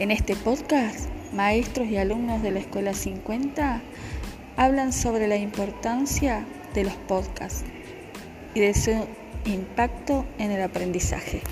En este podcast, maestros y alumnos de la Escuela 50 hablan sobre la importancia de los podcasts y de su impacto en el aprendizaje.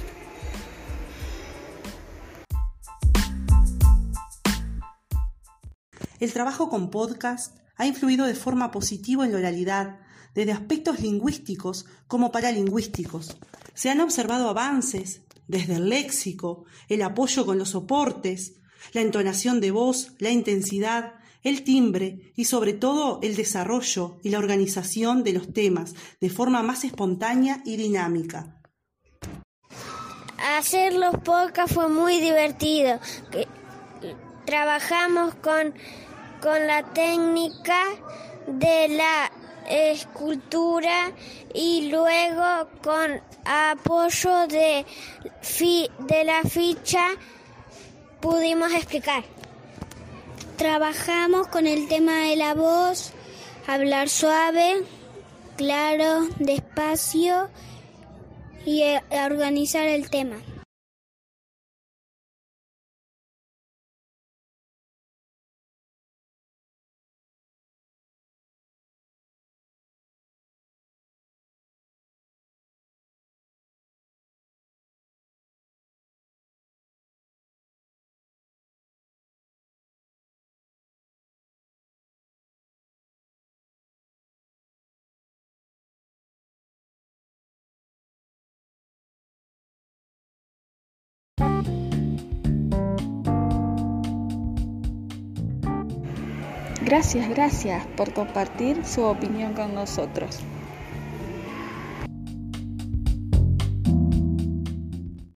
El trabajo con podcast ha influido de forma positiva en la oralidad, desde aspectos lingüísticos como paralingüísticos. Se han observado avances desde el léxico, el apoyo con los soportes, la entonación de voz, la intensidad, el timbre y sobre todo el desarrollo y la organización de los temas de forma más espontánea y dinámica. Hacer los podcasts fue muy divertido. Trabajamos con, con la técnica de la escultura y luego con apoyo de, de la ficha pudimos explicar. Trabajamos con el tema de la voz, hablar suave, claro, despacio y eh, organizar el tema. Gracias, gracias por compartir su opinión con nosotros.